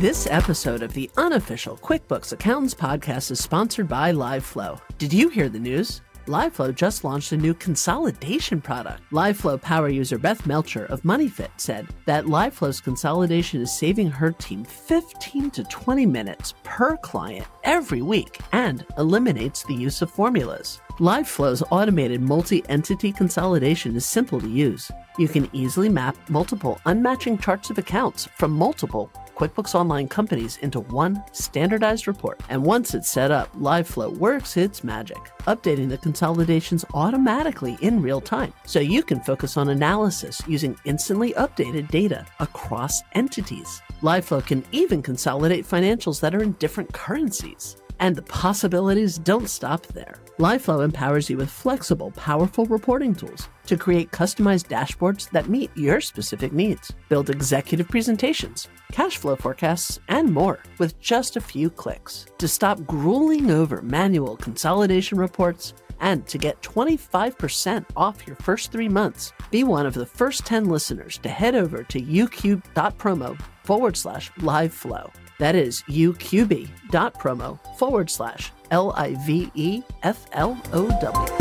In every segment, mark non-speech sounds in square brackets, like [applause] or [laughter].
This episode of the unofficial QuickBooks Accountants podcast is sponsored by LiveFlow. Did you hear the news? LiveFlow just launched a new consolidation product. LiveFlow power user Beth Melcher of MoneyFit said that LiveFlow's consolidation is saving her team 15 to 20 minutes per client every week and eliminates the use of formulas. LiveFlow's automated multi entity consolidation is simple to use. You can easily map multiple unmatching charts of accounts from multiple QuickBooks Online companies into one standardized report. And once it's set up, LiveFlow works its magic, updating the consolidations automatically in real time. So you can focus on analysis using instantly updated data across entities. LiveFlow can even consolidate financials that are in different currencies. And the possibilities don't stop there. LiveFlow empowers you with flexible, powerful reporting tools to create customized dashboards that meet your specific needs, build executive presentations, cash flow forecasts, and more with just a few clicks. To stop grueling over manual consolidation reports and to get 25% off your first three months, be one of the first 10 listeners to head over to uqb.promo forward slash live flow. That is uqb.promo forward slash L I V E F L O W.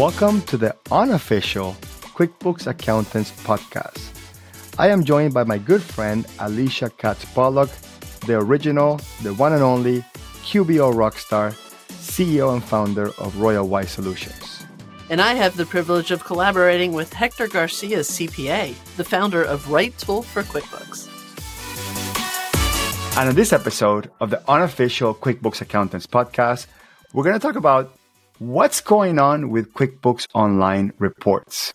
Welcome to the unofficial QuickBooks Accountants podcast. I am joined by my good friend Alicia Katz Pollock, the original, the one and only QBO rockstar, CEO and founder of RoyalWise Solutions. And I have the privilege of collaborating with Hector Garcia, CPA, the founder of Right Tool for QuickBooks. And in this episode of the unofficial QuickBooks Accountants podcast, we're going to talk about what's going on with QuickBooks Online reports.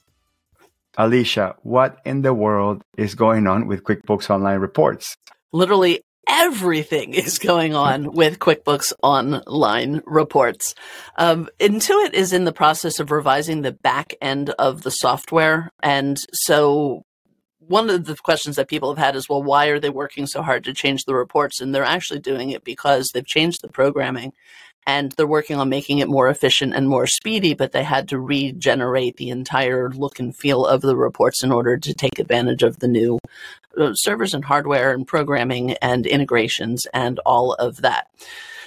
Alicia, what in the world is going on with QuickBooks Online reports? Literally everything is going on with QuickBooks Online reports. Um, Intuit is in the process of revising the back end of the software. And so one of the questions that people have had is, well, why are they working so hard to change the reports? And they're actually doing it because they've changed the programming and they're working on making it more efficient and more speedy, but they had to regenerate the entire look and feel of the reports in order to take advantage of the new uh, servers and hardware and programming and integrations and all of that.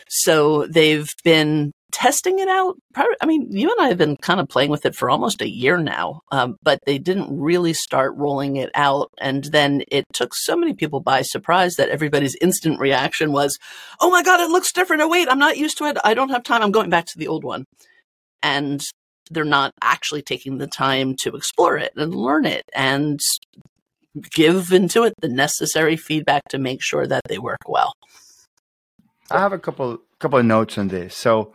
So they've been testing it out. I mean, you and I have been kind of playing with it for almost a year now, um, but they didn't really start rolling it out. And then it took so many people by surprise that everybody's instant reaction was, oh my God, it looks different. Oh, wait, I'm not used to it. I don't have time. I'm going back to the old one. And they're not actually taking the time to explore it and learn it and give Intuit the necessary feedback to make sure that they work well. I have a couple couple of notes on this. So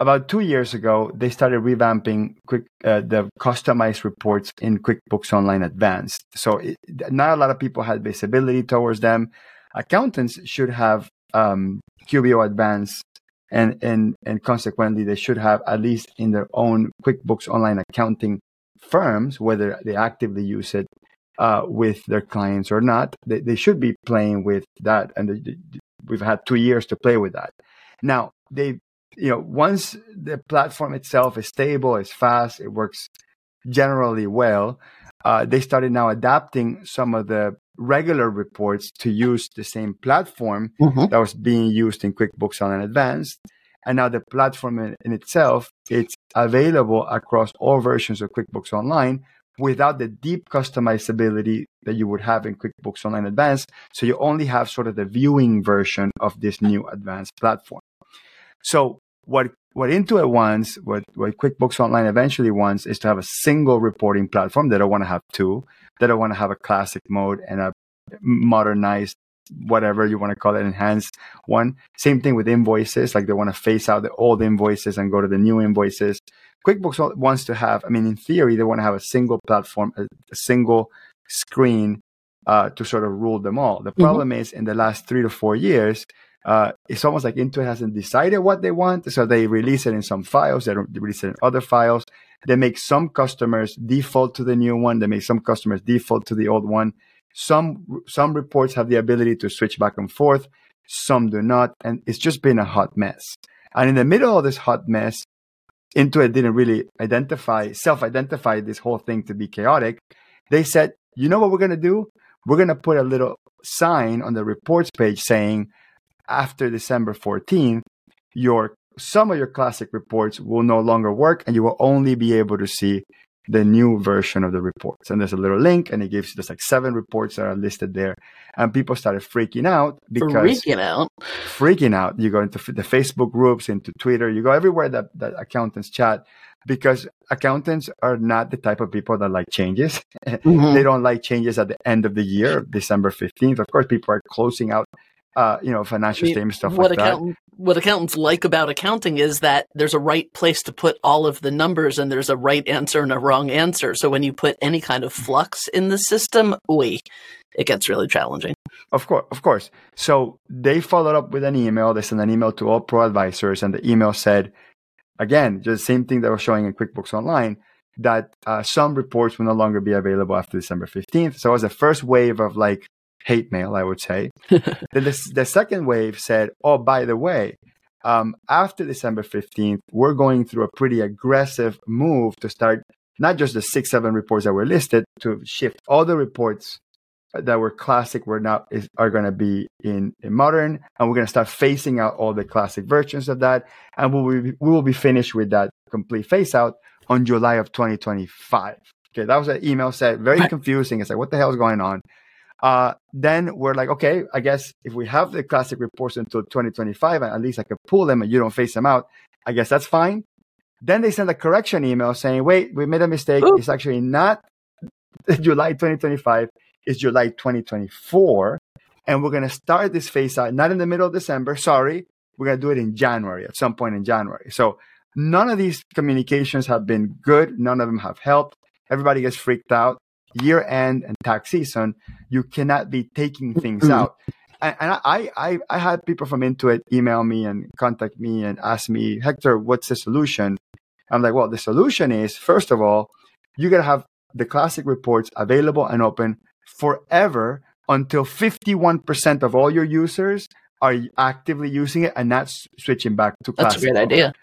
about two years ago, they started revamping quick uh, the customized reports in QuickBooks Online Advanced. So it, not a lot of people had visibility towards them. Accountants should have um, QBO Advanced, and and and consequently, they should have at least in their own QuickBooks Online accounting firms, whether they actively use it uh, with their clients or not. They, they should be playing with that, and they, we've had two years to play with that. Now they you know, once the platform itself is stable, it's fast, it works generally well, uh, they started now adapting some of the regular reports to use the same platform mm-hmm. that was being used in QuickBooks Online Advanced. And now the platform in, in itself, it's available across all versions of QuickBooks Online without the deep customizability that you would have in QuickBooks Online Advanced. So you only have sort of the viewing version of this new advanced platform. So what what Intuit wants, what, what QuickBooks Online eventually wants is to have a single reporting platform. They don't want to have two. They don't want to have a classic mode and a modernized, whatever you want to call it, enhanced one. Same thing with invoices. Like they want to phase out the old invoices and go to the new invoices. QuickBooks wants to have, I mean, in theory, they want to have a single platform, a, a single screen uh, to sort of rule them all. The mm-hmm. problem mm-hmm. is in the last three to four years, uh, it's almost like Intuit hasn't decided what they want, so they release it in some files. They release it in other files. They make some customers default to the new one. They make some customers default to the old one. Some some reports have the ability to switch back and forth. Some do not, and it's just been a hot mess. And in the middle of this hot mess, Intuit didn't really identify self-identify this whole thing to be chaotic. They said, you know what we're going to do? We're going to put a little sign on the reports page saying, after December 14th, your some of your classic reports will no longer work and you will only be able to see the new version of the reports. And there's a little link and it gives you just like seven reports that are listed there. And people started freaking out because freaking out. Freaking out. You go into the Facebook groups, into Twitter, you go everywhere that, that accountants chat because accountants are not the type of people that like changes. [laughs] Mm-hmm. they don't like changes at the end of the year, December 15th. Of course, people are closing out uh, you know, financial I mean, statement stuff what like accountant, that. What accountants like about accounting is that there's a right place to put all of the numbers and there's a right answer and a wrong answer. So when you put any kind of flux in the system, we it gets really challenging. Of course, of course. So they followed up with an email. They sent an email to all pro advisors, and the email said, again, just the same thing that was showing in QuickBooks Online, that uh, some reports will no longer be available after December 15th. So it was the first wave of like hate mail, I would say. [laughs] then the, the second wave said, oh, by the way, um, after December 15th, we're going through a pretty aggressive move to start not just the six, seven reports that were listed, to shift all the reports that were classic were now is, are going to be in, in modern, and we're going to start phasing out all the classic versions of that, and we will be, we will be finished with that complete phase out on July of 2025. Okay, that was an email said very confusing. It's like what the hell is going on? Uh, then we're like, okay, I guess if we have the classic reports until 2025, and at least I can pull them and you don't face them out, I guess that's fine. Then they send a correction email saying, wait, we made a mistake. Ooh. It's actually not [laughs] July 2025, it's July 2024. And we're going to start this phase out, not in the middle of December. Sorry. We're going to do it in January, at some point in January. So none of these communications have been good. None of them have helped. Everybody gets freaked out year end and tax season, you cannot be taking things out. And, and I, I, I had people from Intuit email me and contact me and ask me, Hector, what's the solution? I'm like, well, the solution is first of all, you got to have the classic reports available and open forever until 51% of all your users are actively using it and not switching back to classic. That's a great idea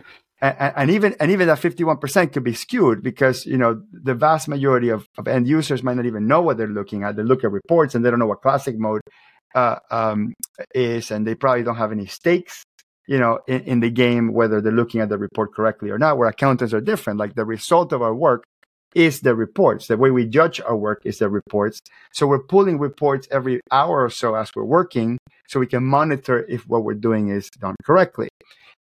and, and, even and even that 51% could be skewed because you know the vast majority of, of end users might not even know what they're looking at. They look at reports and they don't know what classic mode uh, um, is and they probably don't have any stakes you know in, in, the game whether they're looking at the report correctly or not where accountants are different. Like the result of our work is the reports. The way we judge our work is the reports. So we're pulling reports every hour or so as we're working so we can monitor if what we're doing is done correctly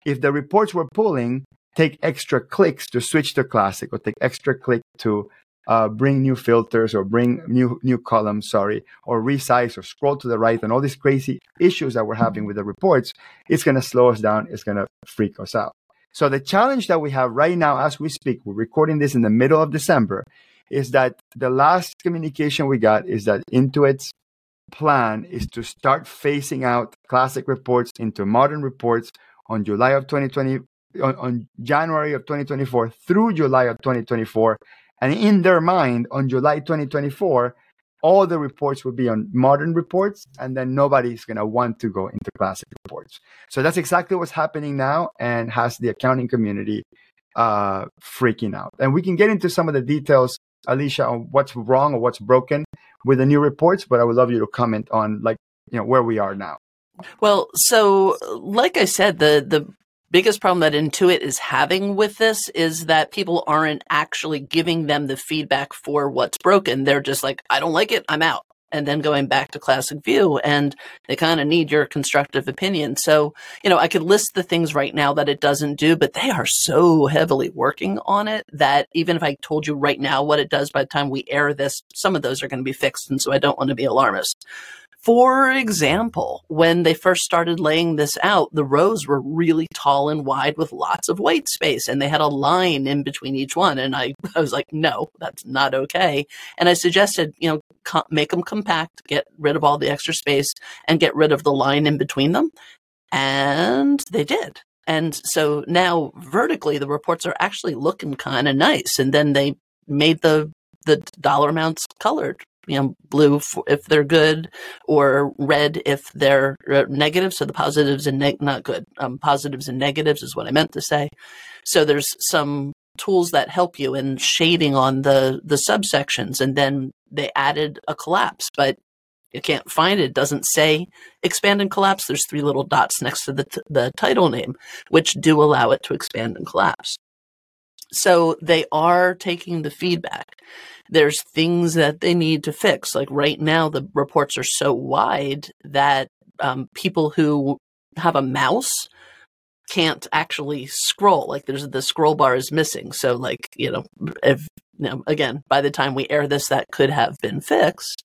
if the reports we're pulling take extra clicks to switch to classic or take extra click to uh, bring new filters or bring new new columns, sorry, or resize or scroll to the right and all these crazy issues that we're having with the reports, it's going to slow us down. It's going to freak us out. So the challenge that we have right now as we speak, we're recording this in the middle of December, is that the last communication we got is that Intuit's plan is to start phasing out classic reports into modern reports on July of 2020, on, on January of 2024 through July of 2024. And in their mind, on July 2024, all the reports will be on modern reports, and then nobody's going to want to go into classic reports. So that's exactly what's happening now and has the accounting community uh, freaking out. And we can get into some of the details, Alicia, on what's wrong or what's broken with the new reports, but I would love you to comment on like, you know, where we are now. Well, so like I said, the the biggest problem that Intuit is having with this is that people aren't actually giving them the feedback for what's broken. They're just like, I don't like it, I'm out. And then going back to classic view and they kind of need your constructive opinion. So, you know, I could list the things right now that it doesn't do, but they are so heavily working on it that even if I told you right now what it does by the time we air this, some of those are going to be fixed. And so I don't want to be alarmist. For example, when they first started laying this out, the rows were really tall and wide with lots of white space and they had a line in between each one. And I, [laughs] I was like, no, that's not okay. And I suggested, you know, make them compact, get rid of all the extra space and get rid of the line in between them. And they did. And so now vertically, the reports are actually looking kind of nice. And then they made the the dollar amounts colored you know, blue if they're good or red if they're uh, negative. So the positives and neg- not good. Um, positives and negatives is what I meant to say. So there's some tools that help you in shading on the the subsections and then they added a collapse, but you can't find it. it. doesn't say expand and collapse. There's three little dots next to the, t- the title name, which do allow it to expand and collapse. So they are taking the feedback. There's things that they need to fix. Like right now, the reports are so wide that um, people who have a mouse can't actually scroll. Like there's the scroll bar is missing. So like, you know, if you know, again, by the time we air this, that could have been fixed.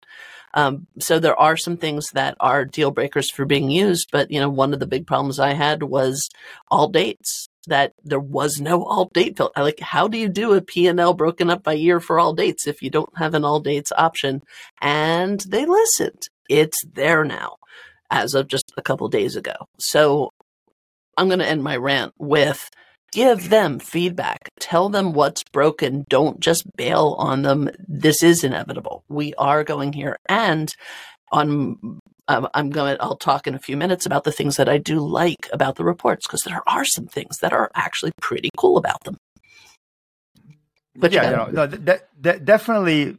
Um, so there are some things that are deal breakers for being used, but you know, one of the big problems I had was all dates that there was no all date filter. Like, how do you do a P&L broken up by year for all dates if you don't have an all dates option? And they listened. It's there now as of just a couple days ago. So I'm going to end my rant with give them feedback. Tell them what's broken. Don't just bail on them. This is inevitable. We are going here. And on um, I'm going to, I'll talk in a few minutes about the things that I do like about the reports because there are some things that are actually pretty cool about them. But yeah, you know, no, that, that definitely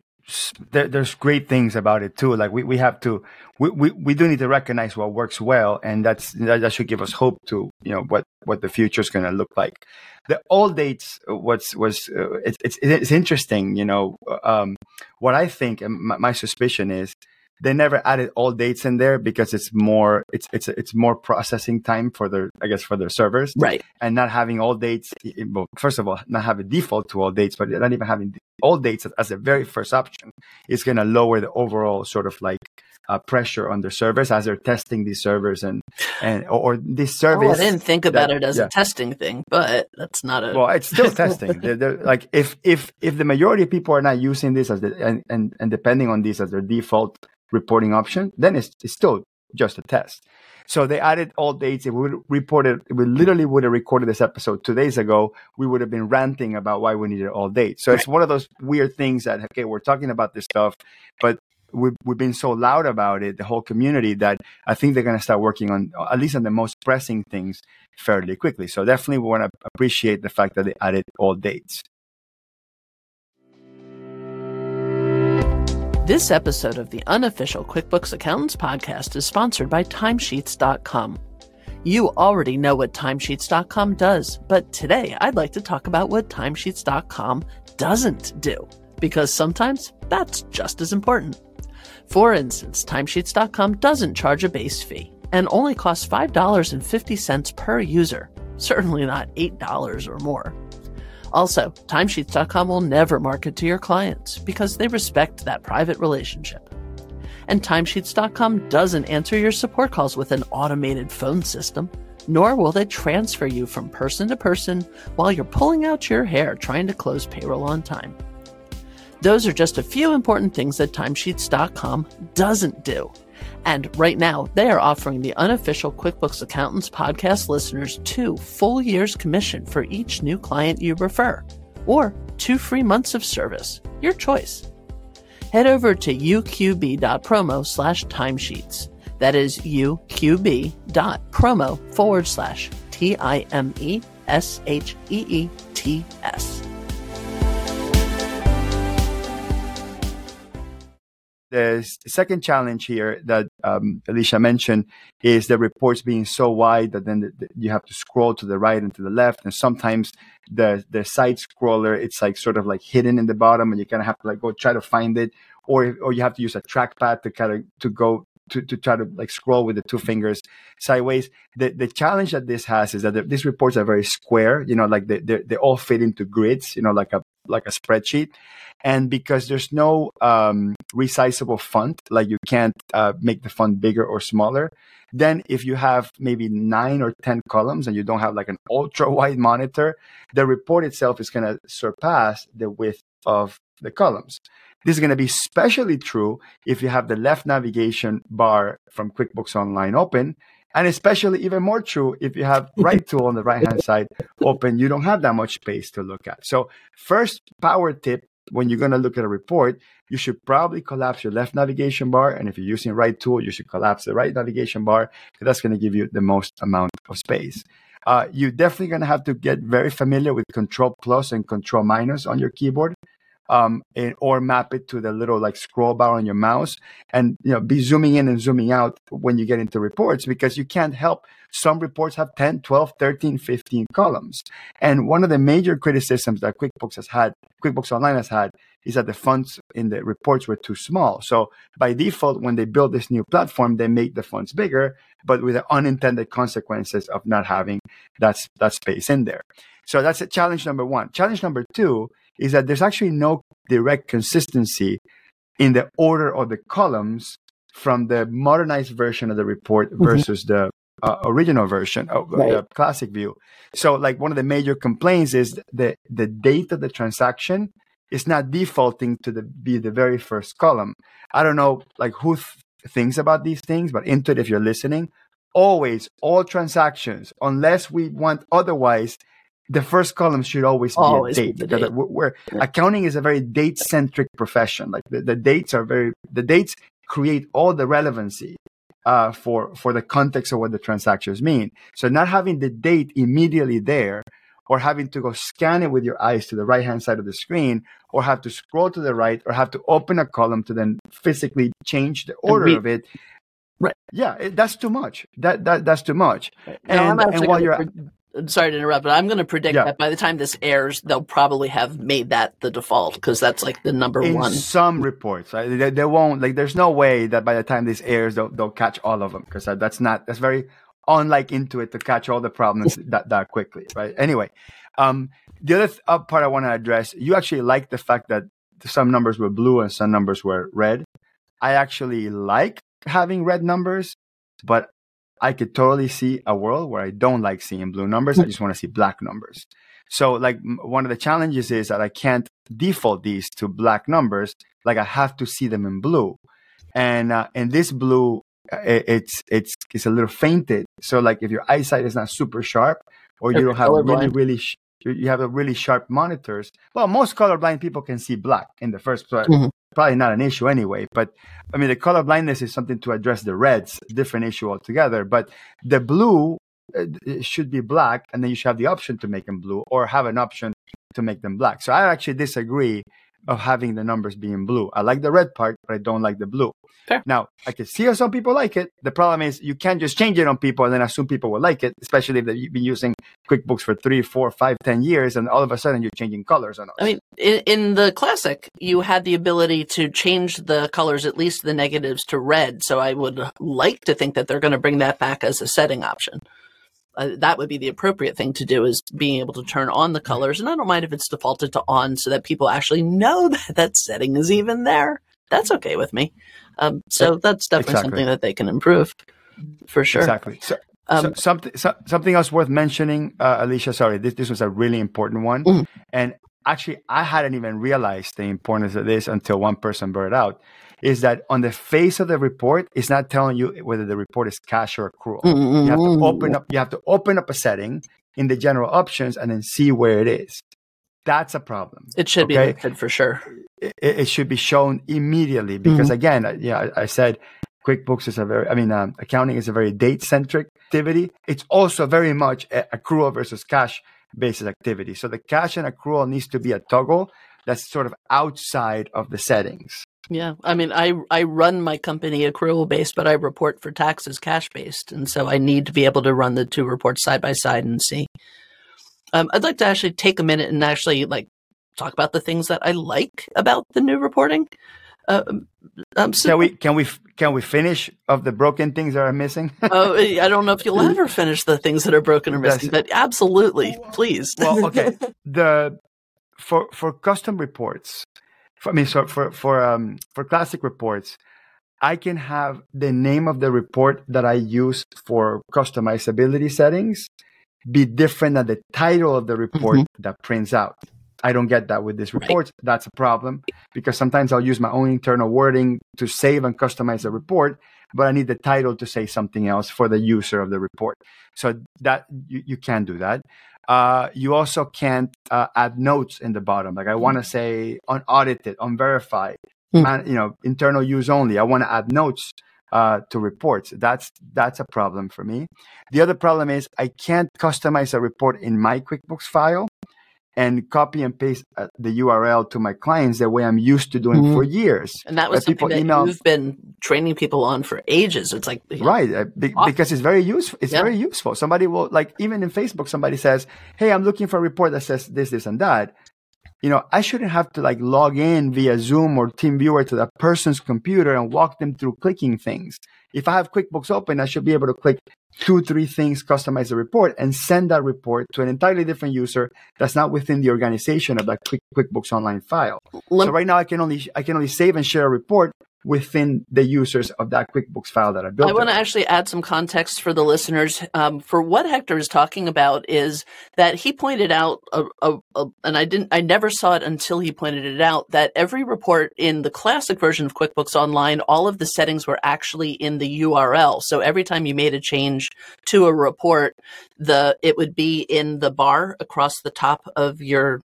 there, there's great things about it too. Like we, we have to, we, we, we do need to recognize what works well. And that's, that, that should give us hope to, you know, what, what the future is going to look like. The old dates was, was, uh, it's, it's, it's interesting, you know, um, what I think, my, my suspicion is they never added all dates in there because it's more it's it's it's more processing time for their I guess for their servers right and not having all dates well, first of all not have a default to all dates but not even having all dates as a very first option is going to lower the overall sort of like uh, pressure on the servers as they're testing these servers and and or, this service. Oh, I didn't think about that, it as yeah. a testing thing, but that's not a. Well, it's still testing. [laughs] they're, they're, like if if if the majority of people are not using this as the and, and and depending on this as their default reporting option, then it's, it's still just a test. So they added all dates. If we reported, we literally would have recorded this episode two days ago, we would have been ranting about why we needed all dates. So right. it's one of those weird things that, okay, we're talking about this stuff, but we've, we've been so loud about it, the whole community, that I think they're going to start working on at least on the most pressing things fairly quickly. So definitely we want to appreciate the fact that they added all dates. This episode of the unofficial QuickBooks Accountants podcast is sponsored by Timesheets.com. You already know what Timesheets.com does, but today I'd like to talk about what Timesheets.com doesn't do, because sometimes that's just as important. For instance, Timesheets.com doesn't charge a base fee and only costs $5.50 per user, certainly not $8 or more. Also, timesheets.com will never market to your clients because they respect that private relationship. And timesheets.com doesn't answer your support calls with an automated phone system, nor will they transfer you from person to person while you're pulling out your hair trying to close payroll on time. Those are just a few important things that timesheets.com doesn't do. And right now, they are offering the unofficial QuickBooks Accountants podcast listeners two full years commission for each new client you refer, or two free months of service. Your choice. Head over to uqb.promo slash timesheets. That is uqb.promo forward slash T I M E S H E E T S. The second challenge here that um, Alicia mentioned is the reports being so wide that then the, the, you have to scroll to the right and to the left, and sometimes the the side scroller it's like sort of like hidden in the bottom, and you kind of have to like go try to find it, or or you have to use a trackpad to kind of to go to, to try to like scroll with the two fingers sideways. The the challenge that this has is that the, these reports are very square, you know, like they, they, they all fit into grids, you know, like a like a spreadsheet. And because there's no um, resizable font, like you can't uh, make the font bigger or smaller, then if you have maybe nine or 10 columns and you don't have like an ultra [laughs] wide monitor, the report itself is going to surpass the width of the columns. This is going to be especially true if you have the left navigation bar from QuickBooks Online open and especially even more true if you have [laughs] right tool on the right hand side open, you don't have that much space to look at. So first power tip when you're going to look at a report, you should probably collapse your left navigation bar. And if you're using right tool, you should collapse the right navigation bar because that's going to give you the most amount of space. Uh, you're definitely going to have to get very familiar with control plus and control minus on your keyboard. Um, and, or map it to the little like scroll bar on your mouse and you know be zooming in and zooming out when you get into reports because you can't help some reports have 10 12 13 15 columns. And one of the major criticisms that quickbooks has had quickbooks online has had is that the fonts in the reports were too small. So by default when they build this new platform they make the fonts bigger but with the unintended consequences of not having that, that space in there. So that's a challenge number one. Challenge number two is that there's actually no direct consistency in the order of the columns from the modernized version of the report mm-hmm. versus the uh, original version of right. the classic view. So, like one of the major complaints is the the date of the transaction is not defaulting to the be the very first column. I don't know like who th- thinks about these things, but Intuit, if you're listening, always all transactions, unless we want otherwise, the first column should always, always be a date because date. We're, yeah. accounting is a very date centric profession. Like the, the, dates are very the dates create all the relevancy uh, for for the context of what the transactions mean. So not having the date immediately there, or having to go scan it with your eyes to the right hand side of the screen, or have to scroll to the right, or have to open a column to then physically change the order of it. Right. Yeah, it, that's too much. That that that's too much. Right. And, and while you're sorry to interrupt, but I'm going to predict yeah. that by the time this airs, they'll probably have made that the default because that's like the number in one. Some reports, right? they, they, won't like. There's no way that by the time this airs, they'll, they'll catch all of them because that's not that's very unlike Intuit to catch all the problems [laughs] that that quickly, right? Anyway, um, the other th- uh, part I want to address, you actually like the fact that some numbers were blue and some numbers were red. I actually like having red numbers, but I could totally see a world where I don't like seeing blue numbers. I just want to see black numbers. So, like, one of the challenges is that I can't default these to black numbers. Like, I have to see them in blue. And, uh, and this blue, uh, it's, it's, it's a little fainted. So, like, if your eyesight is not super sharp or you don't have really, really, sh- you have a really sharp monitors. Well, most colorblind people can see black in the first place. Mm-hmm probably not an issue anyway. But I mean, the color blindness is something to address the reds, different issue altogether. But the blue uh, should be black, and then you should have the option to make them blue or have an option to make them black. So I actually disagree of having the numbers being blue. I like the red part, but I don't like the blue. Fair. Now, I can see how some people like it. The problem is you can't just change it on people and then assume people will like it, especially if you've been using QuickBooks for three, four, five, ten years, and all of a sudden you're changing colors on us. I mean, in, in the classic, you had the ability to change the colors, at least the negatives, to red. So I would like to think that they're going to bring that back as a setting option uh, that would be the appropriate thing to do is being able to turn on the colors. And I don't mind if it's defaulted to on so that people actually know [laughs] that that setting is even there. That's okay with me. Um, so that's definitely exactly. something that they can improve for sure. Exactly. So, um, so something so, something else worth mentioning, uh, Alicia. Sorry, this this was a really important one, mm-hmm. and actually, I hadn't even realized the importance of this until one person brought it out is that on the face of the report, it's not telling you whether the report is cash or accrual. Mm-hmm. You have to open up. You have to open up a setting in the general options and then see where it is. That's a problem. It should okay? be listed for sure. It, it, should be shown immediately because, mm-hmm. again, yeah, I, I, said QuickBooks is a very, I mean, um, accounting is a very date centric activity. It's also very much accrual versus cash basis activity. So the cash and accrual needs to be a toggle that's sort of outside of the settings. Yeah, I mean, I I run my company accrual based, but I report for taxes cash based, and so I need to be able to run the two reports side by side and see. Um, I'd like to actually take a minute and actually like talk about the things that I like about the new reporting. Uh, um, so, can we can we can we finish of the broken things that are missing? [laughs] oh, I don't know if you'll [laughs] ever finish the things that are broken or missing, but absolutely, please. well, okay. [laughs] The for for custom reports, for, I mean, so for for um, for classic reports, I can have the name of the report that I use for customizability settings be different than the title of the report mm-hmm. that prints out. I don't get that with this report. Right. That's a problem because sometimes I'll use my own internal wording to save and customize the report, but I need the title to say something else for the user of the report. So that you, you can't do that. Uh, you also can't uh, add notes in the bottom. Like I want to mm. say unaudited, unverified, mm. man, you know, internal use only. I want to add notes uh, to reports. That's that's a problem for me. The other problem is I can't customize a report in my QuickBooks file and copy and paste uh, the URL to my clients the way I'm used to doing mm-hmm. for years. And that was something people that email, you've been training people on for ages. It's like right uh, be, because it's very useful. It's yeah. very useful. Somebody will like even in Facebook, somebody says, "Hey, I'm looking for a report that says this, this, and that." You know, I shouldn't have to like log in via Zoom or TeamViewer to that person's computer and walk them through clicking things. If I have QuickBooks open, I should be able to click two, three things, customize the report, and send that report to an entirely different user that's not within the organization of that Quick, QuickBooks Online file. Let- so right now, I can only I can only save and share a report within the users of that QuickBooks file that I built. I want to actually add some context for the listeners. Um, for what Hector is talking about is that he pointed out, a, a, a, and I didn't, I never saw it until he pointed it out that every report in the classic version of QuickBooks Online, all of the settings were actually in the URL. So every time you made a change to a report, the it would be in the bar across the top of your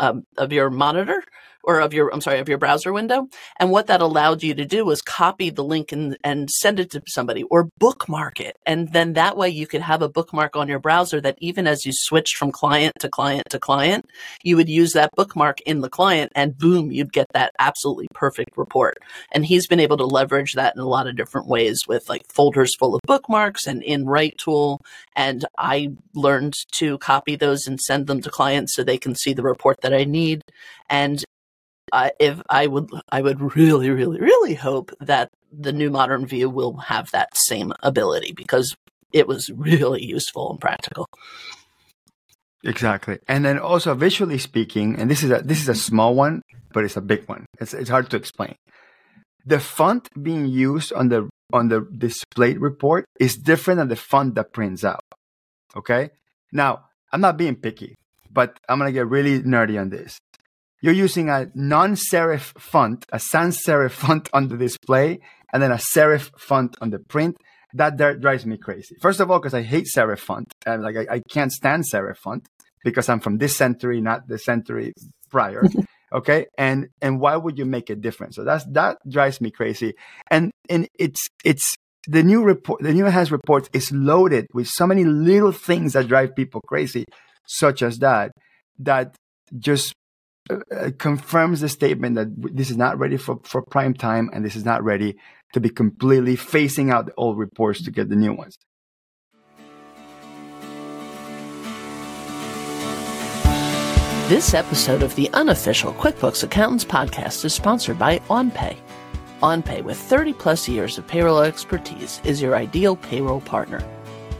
um, of your monitor or of your, I'm sorry, of your browser window. And what that allowed you to do was copy the link and, and send it to somebody or bookmark it. And then that way you could have a bookmark on your browser that even as you switched from client to client to client, you would use that bookmark in the client and boom, you'd get that absolutely perfect report. And he's been able to leverage that in a lot of different ways with like folders full of bookmarks and in RightTool. And I learned to copy those and send them to clients so they can see the report that I need. And I, if I would, I would really, really, really hope that the new modern view will have that same ability because it was really useful and practical. Exactly, and then also visually speaking, and this is a this is a mm-hmm. small one, but it's a big one. It's it's hard to explain. The font being used on the on the displayed report is different than the font that prints out. Okay, now I'm not being picky, but I'm gonna get really nerdy on this you're using a non-serif font, a sans serif font [laughs] on the display, and then a serif font on the print. That, that drives me crazy. First of all, because I hate serif font, and like I, I, can't stand serif font because I'm from this century, not the century prior. [laughs] okay, and and why would you make a difference? So that's that drives me crazy. And and it's it's the new report, the new enhanced report is loaded with so many little things that drive people crazy, such as that that just Uh, uh, confirms the statement that this is not ready for, for prime time and this is not ready to be completely phasing out the old reports to get the new ones. This episode of the unofficial QuickBooks Accountants podcast is sponsored by OnPay. OnPay, with 30 plus years of payroll expertise, is your ideal payroll partner.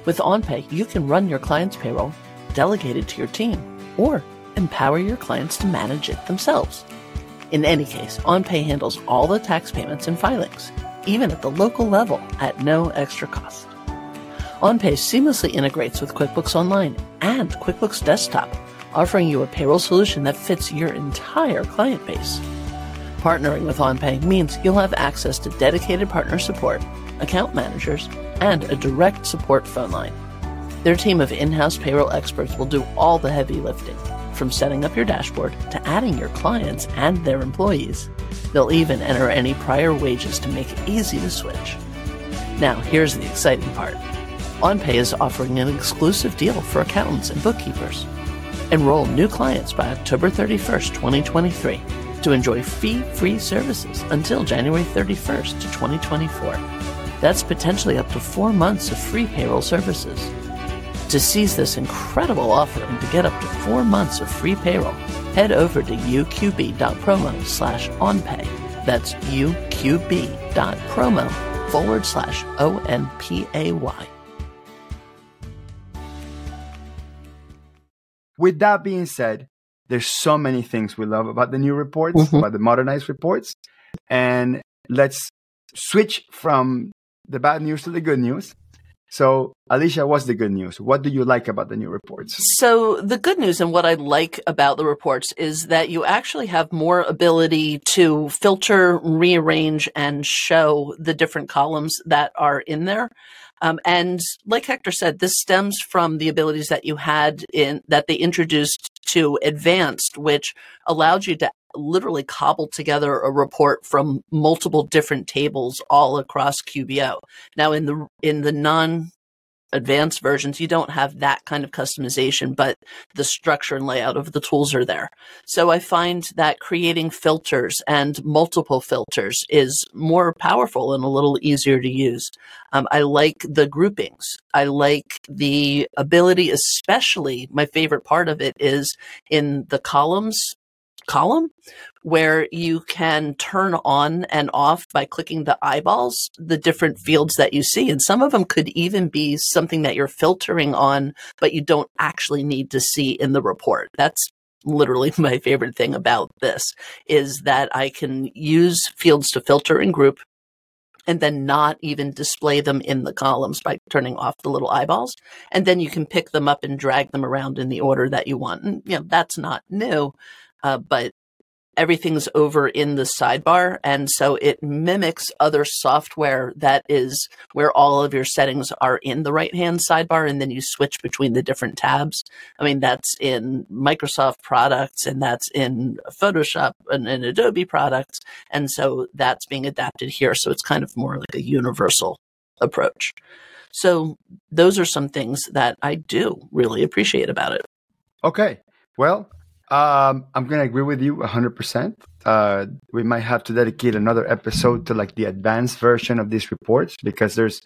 With OnPay, you can run your client's payroll, delegate it to your team, or empower your clients to manage it themselves. In any case, OnPay handles all the tax payments and filings, even at the local level, at no extra cost. OnPay seamlessly integrates with QuickBooks Online and QuickBooks Desktop, offering you a payroll solution that fits your entire client base. Partnering with OnPay means you'll have access to dedicated partner support, account managers, and a direct support phone line. Their team of in house payroll experts will do all the heavy lifting from setting up your dashboard to adding your clients and their employees. They'll even enter any prior wages to make it easy to switch. Now, here's the exciting part OnPay is offering an exclusive deal for accountants and bookkeepers. Enroll new clients by October 31st, 2023 to enjoy fee free services until January 31st, 2024. That's potentially up to four months of free payroll services. To seize this incredible offer and to get up to four months of free payroll, head over to uqb.promo slash onpay. That's uqb.promo forward slash O-N-P-A-Y. With that being said, there's so many things we love about the new reports, mm-hmm. about the modernized reports. And let's switch from the bad news to the good news. So, Alicia, what's the good news? What do you like about the new reports? So, the good news and what I like about the reports is that you actually have more ability to filter, rearrange, and show the different columns that are in there. Um, and like Hector said, this stems from the abilities that you had in that they introduced to advanced, which allowed you to literally cobbled together a report from multiple different tables all across QBO. Now in the in the non advanced versions, you don't have that kind of customization, but the structure and layout of the tools are there. So I find that creating filters and multiple filters is more powerful and a little easier to use. Um, I like the groupings. I like the ability, especially my favorite part of it is in the columns column where you can turn on and off by clicking the eyeballs the different fields that you see. And some of them could even be something that you're filtering on, but you don't actually need to see in the report. That's literally [laughs] my favorite thing about this is that I can use fields to filter and group and then not even display them in the columns by turning off the little eyeballs. And then you can pick them up and drag them around in the order that you want. And, you know, that's not new uh, but everything's over in the sidebar. And so it mimics other software that is where all of your settings are in the right hand sidebar. And then you switch between the different tabs. I mean, that's in Microsoft products and that's in Photoshop and, and Adobe products. And so that's being adapted here. So it's kind of more like a universal approach. So those are some things that I do really appreciate about it. Okay. Well, um, I'm gonna agree with you 100%. Uh, we might have to dedicate another episode to like the advanced version of these reports because there's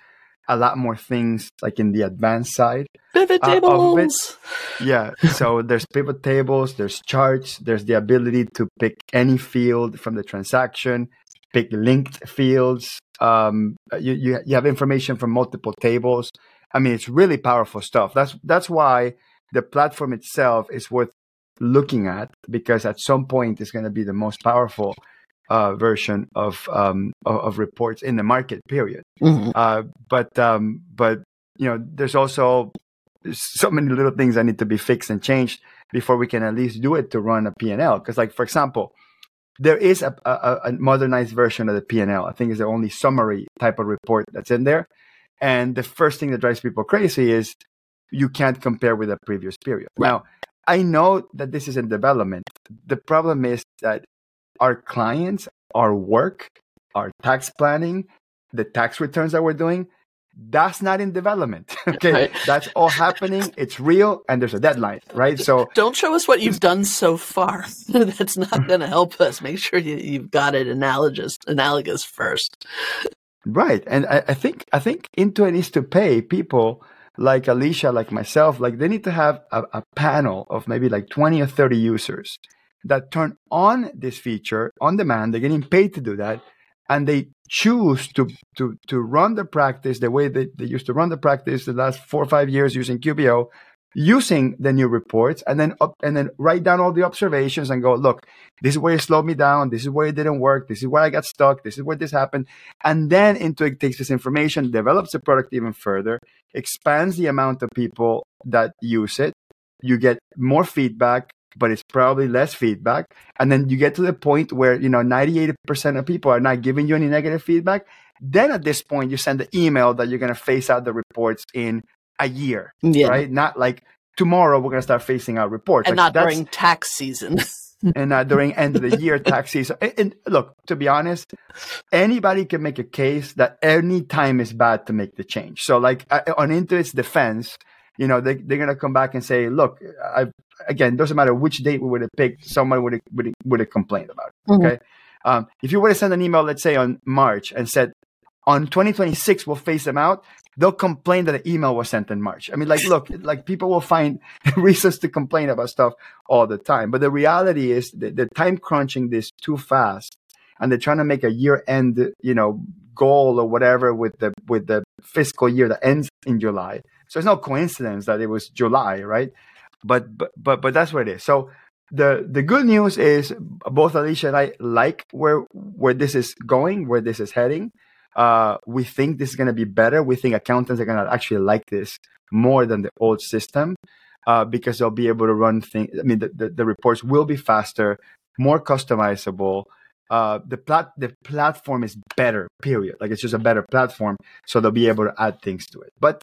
a lot more things like in the advanced side. Pivot tables. Uh, yeah. so there's pivot tables, there's charts, there's the ability to pick any field from the transaction, pick linked fields. Um, you, you, you have information from multiple tables. I mean, it's really powerful stuff. That's that's why the platform itself is worth looking at because at some point it's going to be the most powerful uh, version of, um, of, of reports in the market. Period. Mm-hmm. Uh, but um, but you know, there's also so many little things that need to be fixed and changed before we can at least do it to run a P&L. Because, like for example, there is a, a, a modernized version of the P&L. I think is the only summary type of report that's in there. And the first thing that drives people crazy is you can't compare with a previous period. Right. Now, I know that this is in development. The problem is that our clients, our work, our tax planning, the tax returns that we're doing, that's not in development. [laughs] [laughs] okay. Right. That's all happening. It's real and there's a deadline, right? So [laughs] don't show us what you've done so far. that's not going to help us. Make sure you, have got it analogous, analogous first. Right. And I, I think, I think Intuit needs to pay people like Alicia, like myself, like they need to have a, a panel of maybe like 20 or 30 users that turn on this feature on demand. They're getting paid to do that. And they choose to, to, to run the practice the way that they used to run the practice the last four or five years using QBO using the new reports and then up and then write down all the observations and go look this is where it slowed me down. This is where it didn't work. This is where i got stuck. This is where this happened. And then intuit takes this information develops the product even further expands the amount of people that use it. You get more feedback but it's probably less feedback. And then you get to the point where you know 98% of people are not giving you any negative feedback. Then at this point you send the email that you're going to phase out the reports in a year, yeah. right? Not like tomorrow we're going to start facing our reports. And like, not during tax season. [laughs] and not during end of the year tax season. And, and, look, to be honest, anybody can make a case that any time is bad to make the change. So like uh, on Intuit's defense, you know, they, they're going to come back and say, look, I've, again, doesn't matter which date we would have picked, someone would have, would have, would have complained about it. Mm-hmm. Okay. Um, if you were to send an email, let's say on March and said, on 2026 we'll phase them out. They'll complain that the email was sent in march. I mean like look like people will find [laughs] reasons to complain about stuff all the time. But the reality is that time crunching this too fast and they're trying to make a year end you know goal or whatever with the with the fiscal year that ends in july. So it's no coincidence that it was july right? But but but, but that's what it is. So the the good news is both alicia and i like where where this is going where this is heading uh, we think this is going to be better. We think accountants are going to actually like this more than the old system uh, because they'll be able to run things. I mean, the, the, the, reports will be faster, more customizable. Uh, the plat the platform is better. Period. Like it's just a better platform, so they'll be able to add things to it. But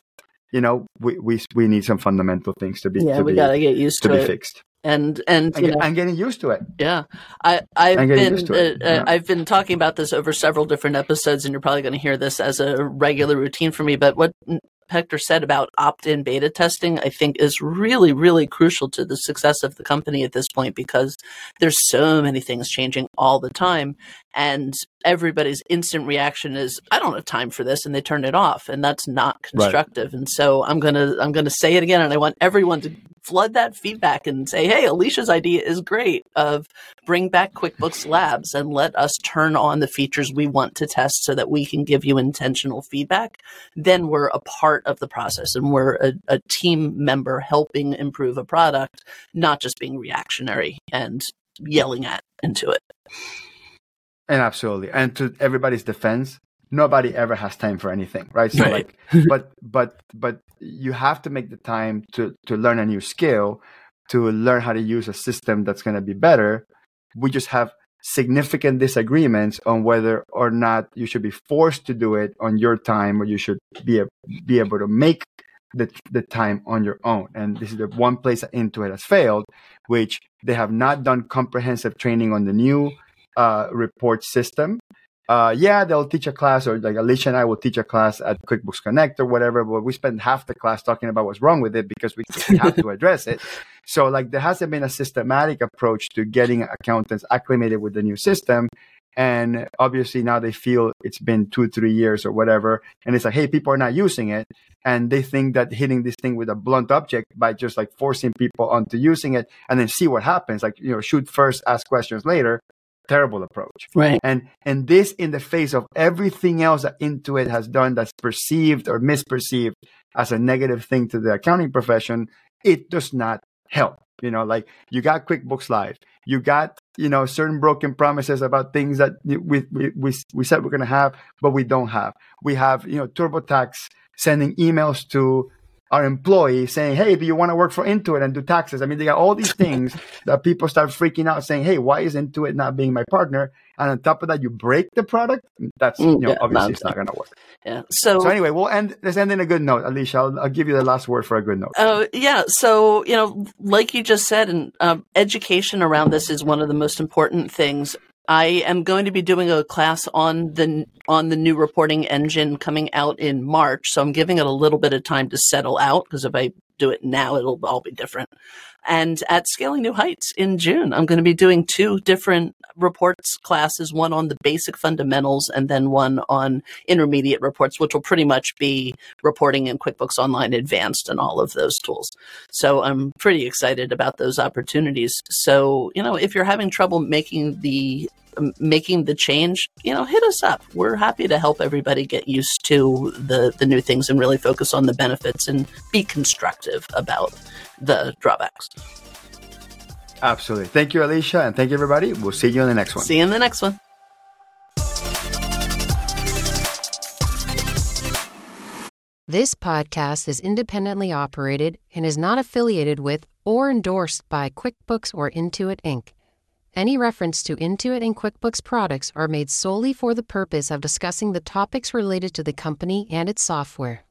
you know, we we we need some fundamental things to be yeah, to we be, gotta get used to, to be fixed and and you know, I'm getting used to it. Yeah, I I've been uh, yeah. I've been talking about this over several different episodes, and you're probably going to hear this as a regular routine for me. But what Hector said about opt-in beta testing, I think is really, really crucial to the success of the company at this point because there's so many things changing all the time. And everybody's instant reaction is, I don't have time for this, and they turn it off. And that's not constructive. Right. And so I'm gonna I'm gonna say it again, and I want everyone to flood that feedback and say, hey, Alicia's idea is great of bring back QuickBooks Labs and let us turn on the features we want to test so that we can give you intentional feedback. Then we're a part of the process and we're a, a team member helping improve a product, not just being reactionary and yelling at Intuit. And absolutely. And to everybody's defense, nobody ever has time for anything right? So right. like but but but you have to make the time to to learn a new skill to learn how to use a system that's going to be better. We just have significant disagreements on whether or not you should be forced to do it on your time or you should be a, be able to make the, the time on your own. And this is the one place that Intuit has failed which they have not done comprehensive training on the new uh, report system uh, yeah, they'll teach a class, or like Alicia and I will teach a class at QuickBooks Connect or whatever. But we spend half the class talking about what's wrong with it because we, we [laughs] have to address it. So, like, there hasn't been a systematic approach to getting accountants acclimated with the new system. And obviously, now they feel it's been two, three years or whatever. And it's like, hey, people are not using it. And they think that hitting this thing with a blunt object by just like forcing people onto using it and then see what happens, like, you know, shoot first, ask questions later terrible approach. Right. And and this in the face of everything else that Intuit has done that's perceived or misperceived as a negative thing to the accounting profession, it does not help. You know, like you got QuickBooks Live, you got you know certain broken promises about things that we we we, we said we're going to have, but we don't have. We have you know TurboTax sending emails to our employee saying, Hey, do you want to work for Intuit and do taxes? I mean, they got all these things [laughs] that people start freaking out saying, Hey, why is Intuit not being my partner? And on top of that, you break the product. That's, you know, yeah, obviously it's not going to work. Yeah. So, so anyway, we'll end, let's end in a good note. Alicia, I'll, I'll give you the last word for a good note. Oh, uh, yeah. So, you know, like you just said, and um, education around this is one of the most important things. I am going to be doing a class on the on the new reporting engine coming out in March, so I'm giving it a little bit of time to settle out because if I do it now, it'll all be different. And at Scaling New Heights in June, I'm going to be doing two different reports classes, one on the basic fundamentals and then one on intermediate reports, which will pretty much be reporting in QuickBooks Online Advanced and all of those tools. So I'm pretty excited about those opportunities. So, you know, if you're having trouble making the making the change, you know, hit us up. We're happy to help everybody get used to the the new things and really focus on the benefits and be constructive about the drawbacks. Absolutely. Thank you, Alicia, and thank you, everybody. We'll see you in the next one. See you in the next one. This podcast is independently operated and is not affiliated with or endorsed by QuickBooks or Intuit Inc. Any reference to Intuit and QuickBooks products are made solely for the purpose of discussing the topics related to the company and its software.